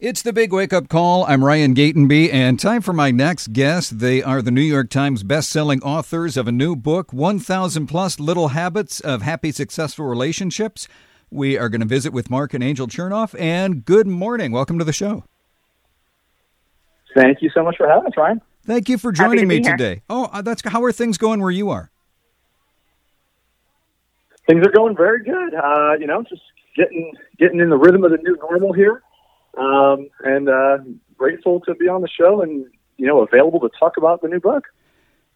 It's the big wake up call. I'm Ryan Gatenby, and time for my next guest. They are the New York Times best-selling authors of a new book, 1000 Plus Little Habits of Happy Successful Relationships. We are going to visit with Marc and Angel Chernoff, and good morning. Welcome to the show. Thank you so much for having us, Ryan. Thank you for joining me today. Oh, uh, that's how are things going where you are? Things are going very good. Uh, you know, just getting getting in the rhythm of the new normal here um, and uh, grateful to be on the show and you know available to talk about the new book.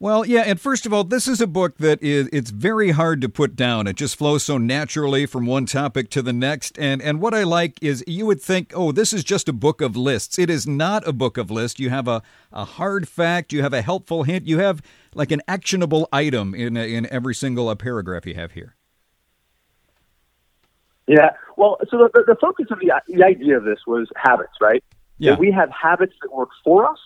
Well, yeah, and first of all, this is a book that is it's very hard to put down. It just flows so naturally from one topic to the next. And and what I like is you would think, "Oh, this is just a book of lists." It is not a book of lists. You have a a hard fact, you have a helpful hint, you have like an actionable item in in every single uh, paragraph you have here. Yeah. Well, so the, the focus of the, the idea of this was habits, right? Yeah. That we have habits that work for us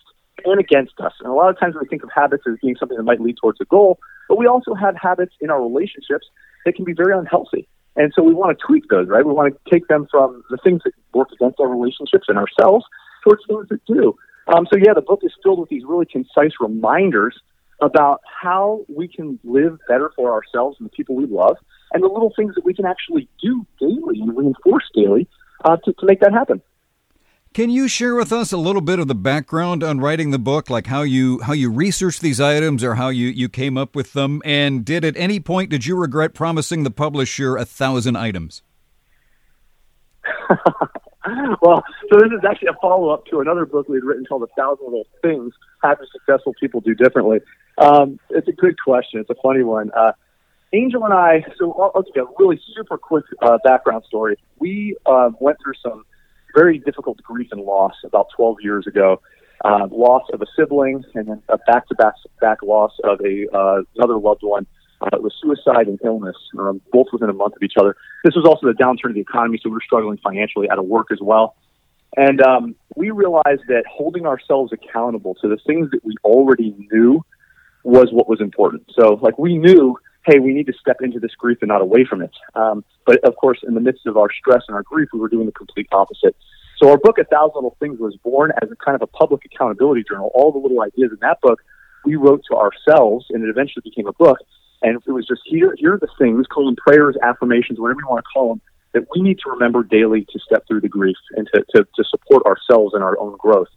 and against us. And a lot of times we think of habits as being something that might lead towards a goal, but we also have habits in our relationships that can be very unhealthy. And so we want to tweak those, right? We want to take them from the things that work against our relationships and ourselves towards things that do. Um, so yeah, the book is filled with these really concise reminders about how we can live better for ourselves and the people we love, and the little things that we can actually do daily and reinforce daily uh, to, to make that happen. Can you share with us a little bit of the background on writing the book, like how you how you researched these items or how you, you came up with them? And did at any point did you regret promising the publisher a thousand items? well, so this is actually a follow up to another book we'd written called A Thousand Little Things Happy Successful People Do Differently. Um, it's a good question. It's a funny one. Uh, Angel and I, so I'll, I'll give you a really super quick uh, background story. We uh, went through some very difficult grief and loss about 12 years ago. Uh, loss of a sibling and then a back-to-back back loss of a uh, another loved one. Uh, it was suicide and illness, um, both within a month of each other. This was also the downturn of the economy, so we were struggling financially out of work as well. And um, we realized that holding ourselves accountable to the things that we already knew was what was important. So, like, we knew, hey, we need to step into this grief and not away from it. Um, but of course, in the midst of our stress and our grief, we were doing the complete opposite. So, our book, A Thousand Little Things, was born as a kind of a public accountability journal. All the little ideas in that book we wrote to ourselves, and it eventually became a book. And it was just here, here are the things, call them prayers, affirmations, whatever you want to call them, that we need to remember daily to step through the grief and to, to, to support ourselves and our own growth.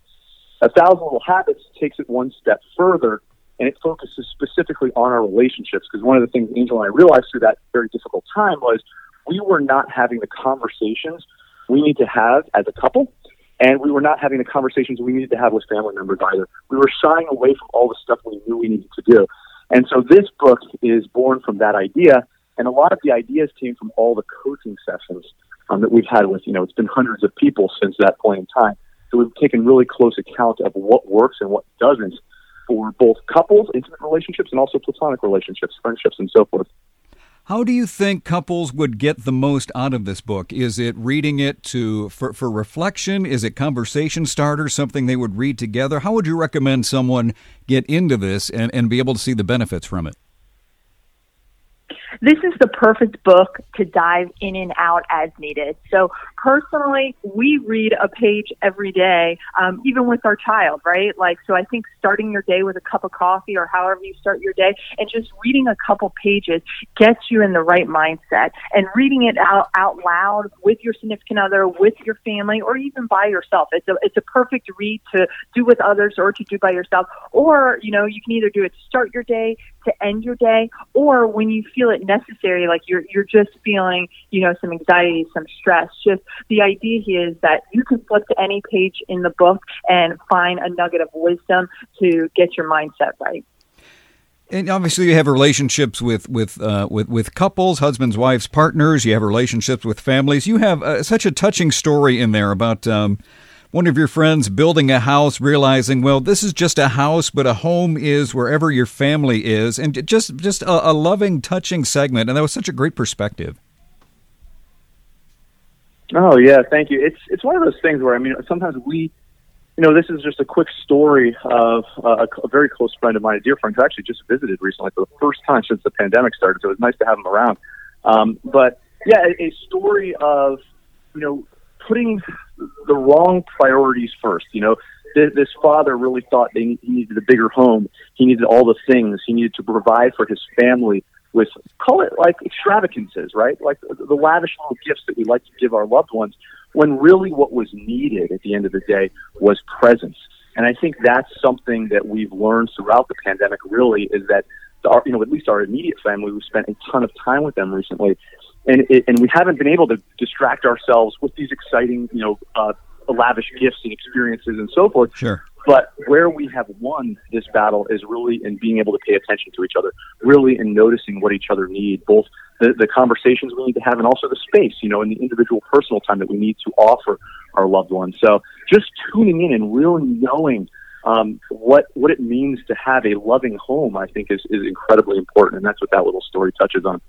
A thousand little habits takes it one step further and it focuses specifically on our relationships because one of the things Angel and I realized through that very difficult time was we were not having the conversations we need to have as a couple and we were not having the conversations we needed to have with family members either. We were shying away from all the stuff we knew we needed to do. And so this book is born from that idea. And a lot of the ideas came from all the coaching sessions um, that we've had with, you know, it's been hundreds of people since that point in time. So we've taken really close account of what works and what doesn't for both couples, intimate relationships, and also platonic relationships, friendships, and so forth. How do you think couples would get the most out of this book? Is it reading it to for, for reflection? Is it conversation starter, something they would read together? How would you recommend someone get into this and, and be able to see the benefits from it? this is the perfect book to dive in and out as needed. So personally, we read a page every day, um, even with our child, right? Like, so I think starting your day with a cup of coffee or however you start your day and just reading a couple pages gets you in the right mindset and reading it out, out loud with your significant other, with your family, or even by yourself. It's a, it's a perfect read to do with others or to do by yourself. Or, you know, you can either do it to start your day, to end your day, or when you feel it necessary, like you're you're just feeling, you know, some anxiety, some stress. Just the idea here is that you can flip to any page in the book and find a nugget of wisdom to get your mindset right. And obviously, you have relationships with with uh, with with couples, husbands, wives, partners. You have relationships with families. You have uh, such a touching story in there about um, one of your friends building a house, realizing, well, this is just a house, but a home is wherever your family is, and just just a, a loving, touching segment. And that was such a great perspective. Oh yeah, thank you. It's it's one of those things where I mean, sometimes we, you know, this is just a quick story of uh, a, a very close friend of mine, a dear friend who actually just visited recently for the first time since the pandemic started. So it was nice to have him around. Um, but yeah, a, a story of you know putting the wrong priorities first. You know, this father really thought they, he needed a bigger home. He needed all the things. He needed to provide for his family with, call it like extravagances, right? Like the lavish little gifts that we like to give our loved ones, when really what was needed at the end of the day was presence. And I think that's something that we've learned throughout the pandemic. Really, is that our, you know, at least our immediate family, we've spent a ton of time with them recently, and it, and we haven't been able to distract ourselves with these exciting, you know, uh, lavish gifts and experiences and so forth. Sure. But where we have won this battle is really in being able to pay attention to each other, really in noticing what each other need, both the, the conversations we need to have and also the space, you know, and the individual personal time that we need to offer our loved ones. So just tuning in and really knowing um, what what it means to have a loving home, I think, is, is incredibly important, and that's what that little story touches on.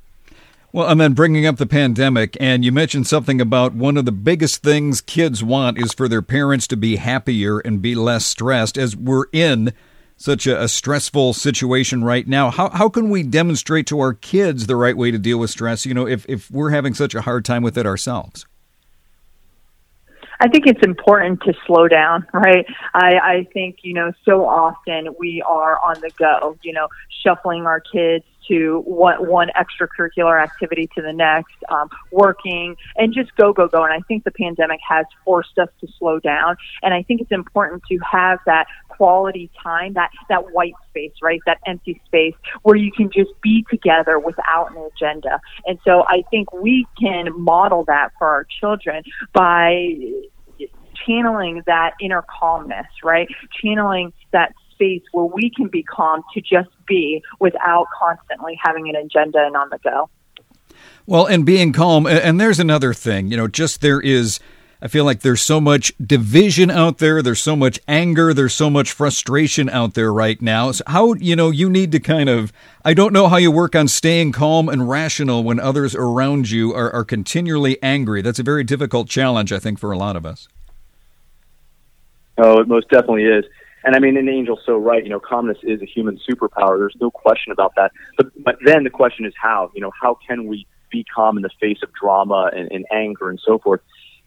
Well, and then bringing up the pandemic, and you mentioned something about one of the biggest things kids want is for their parents to be happier and be less stressed. As we're in such a, a, stressful situation right now, how how can we demonstrate to our kids the right way to deal with stress? You know, if if we're having such a hard time with it ourselves. I think it's important to slow down, right? I, I think, you know, so often we are on the go, you know, shuffling our kids to one, one extracurricular activity to the next, um, working, and just go, go, go. And I think the pandemic has forced us to slow down. And I think it's important to have that quality time, that, that white space, right? That empty space where you can just be together without an agenda. And so I think we can model that for our children by channeling that inner calmness, right? Channeling that space where we can be calm to just be without constantly having an agenda and on the go. Well, and being calm, and there's another thing, you know, just there is. I feel like there's so much division out there. There's so much anger. There's so much frustration out there right now. So how, you know, you need to kind of, I don't know how you work on staying calm and rational when others around you are, are continually angry. That's a very difficult challenge, I think, for a lot of us. Oh, it most definitely is. And I mean, an Angel's so right. You know, calmness is a human superpower. There's no question about that. But, but then the question is how? You know, how can we be calm in the face of drama and, and anger and so forth?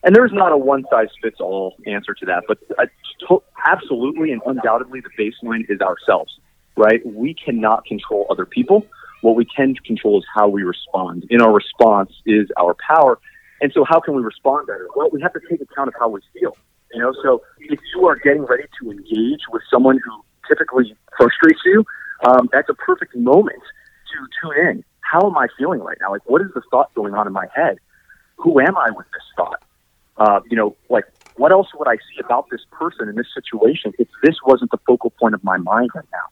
And there's not a one size fits all answer to that. But uh, to, absolutely and undoubtedly, the baseline is ourselves, right? We cannot control other people. What we can control is how we respond. In our response is our power. And so, how can we respond better? Well, we have to take account of how we feel. You know, so if you are getting ready to engage with someone who typically frustrates you, um, that's a perfect moment to tune in. How am I feeling right now? Like, what is the thought going on in my head? Who am I with this thought? Uh, you know, like, what else would I see about this person in this situation if this wasn't the focal point of my mind right now?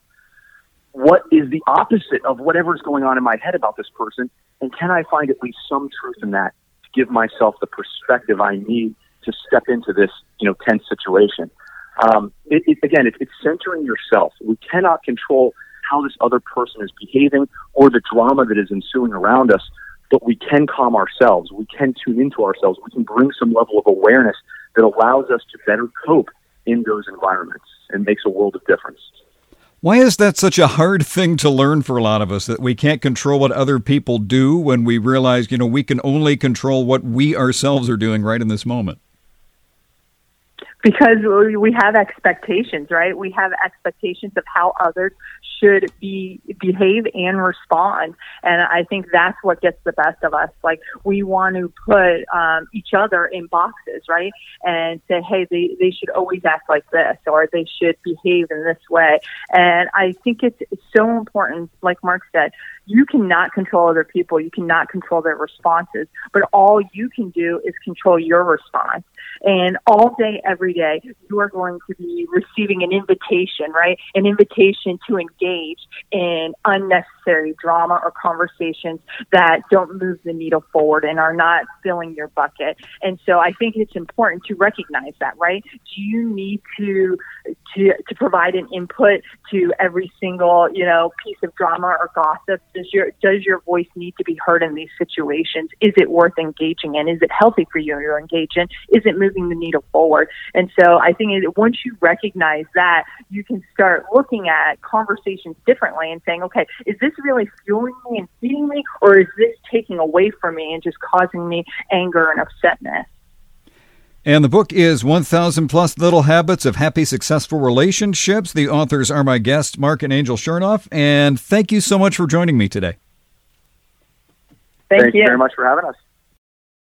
What is the opposite of whatever's going on in my head about this person? And can I find at least some truth in that to give myself the perspective I need to step into this, you know, tense situation. Um, it, it, again, it, it's centering yourself. We cannot control how this other person is behaving or the drama that is ensuing around us, but we can calm ourselves. We can tune into ourselves. We can bring some level of awareness that allows us to better cope in those environments and makes a world of difference. Why is that such a hard thing to learn for a lot of us that we can't control what other people do when we realize, you know, we can only control what we ourselves are doing right in this moment? Because we have expectations, right? We have expectations of how others should be behave and respond, and I think that's what gets the best of us. Like we want to put um, each other in boxes, right? And say, hey, they they should always act like this, or they should behave in this way. And I think it's, so important, like Marc said, you cannot control other people. You cannot control their responses, but all you can do is control your response. And all day, every day, you are going to be receiving an invitation, right? An invitation to engage in unnecessary drama or conversations that don't move the needle forward and are not filling your bucket. And so I think it's important to recognize that, right? Do you need to, to, to provide an input to every single, you know, piece of drama or gossip does your does your voice need to be heard in these situations? Is it worth engaging in? Is it healthy for you to engage in? Is it moving the needle forward? And so I think it, once you recognize that, you can start looking at conversations differently and saying, okay, is this really fueling me and feeding me, or is this taking away from me and just causing me anger and upsetness? And the book is 1000 plus little habits of happy successful relationships. The authors are my guests Marc and Angel Chernoff and thank you so much for joining me today. Thank, Thank you very much for having us.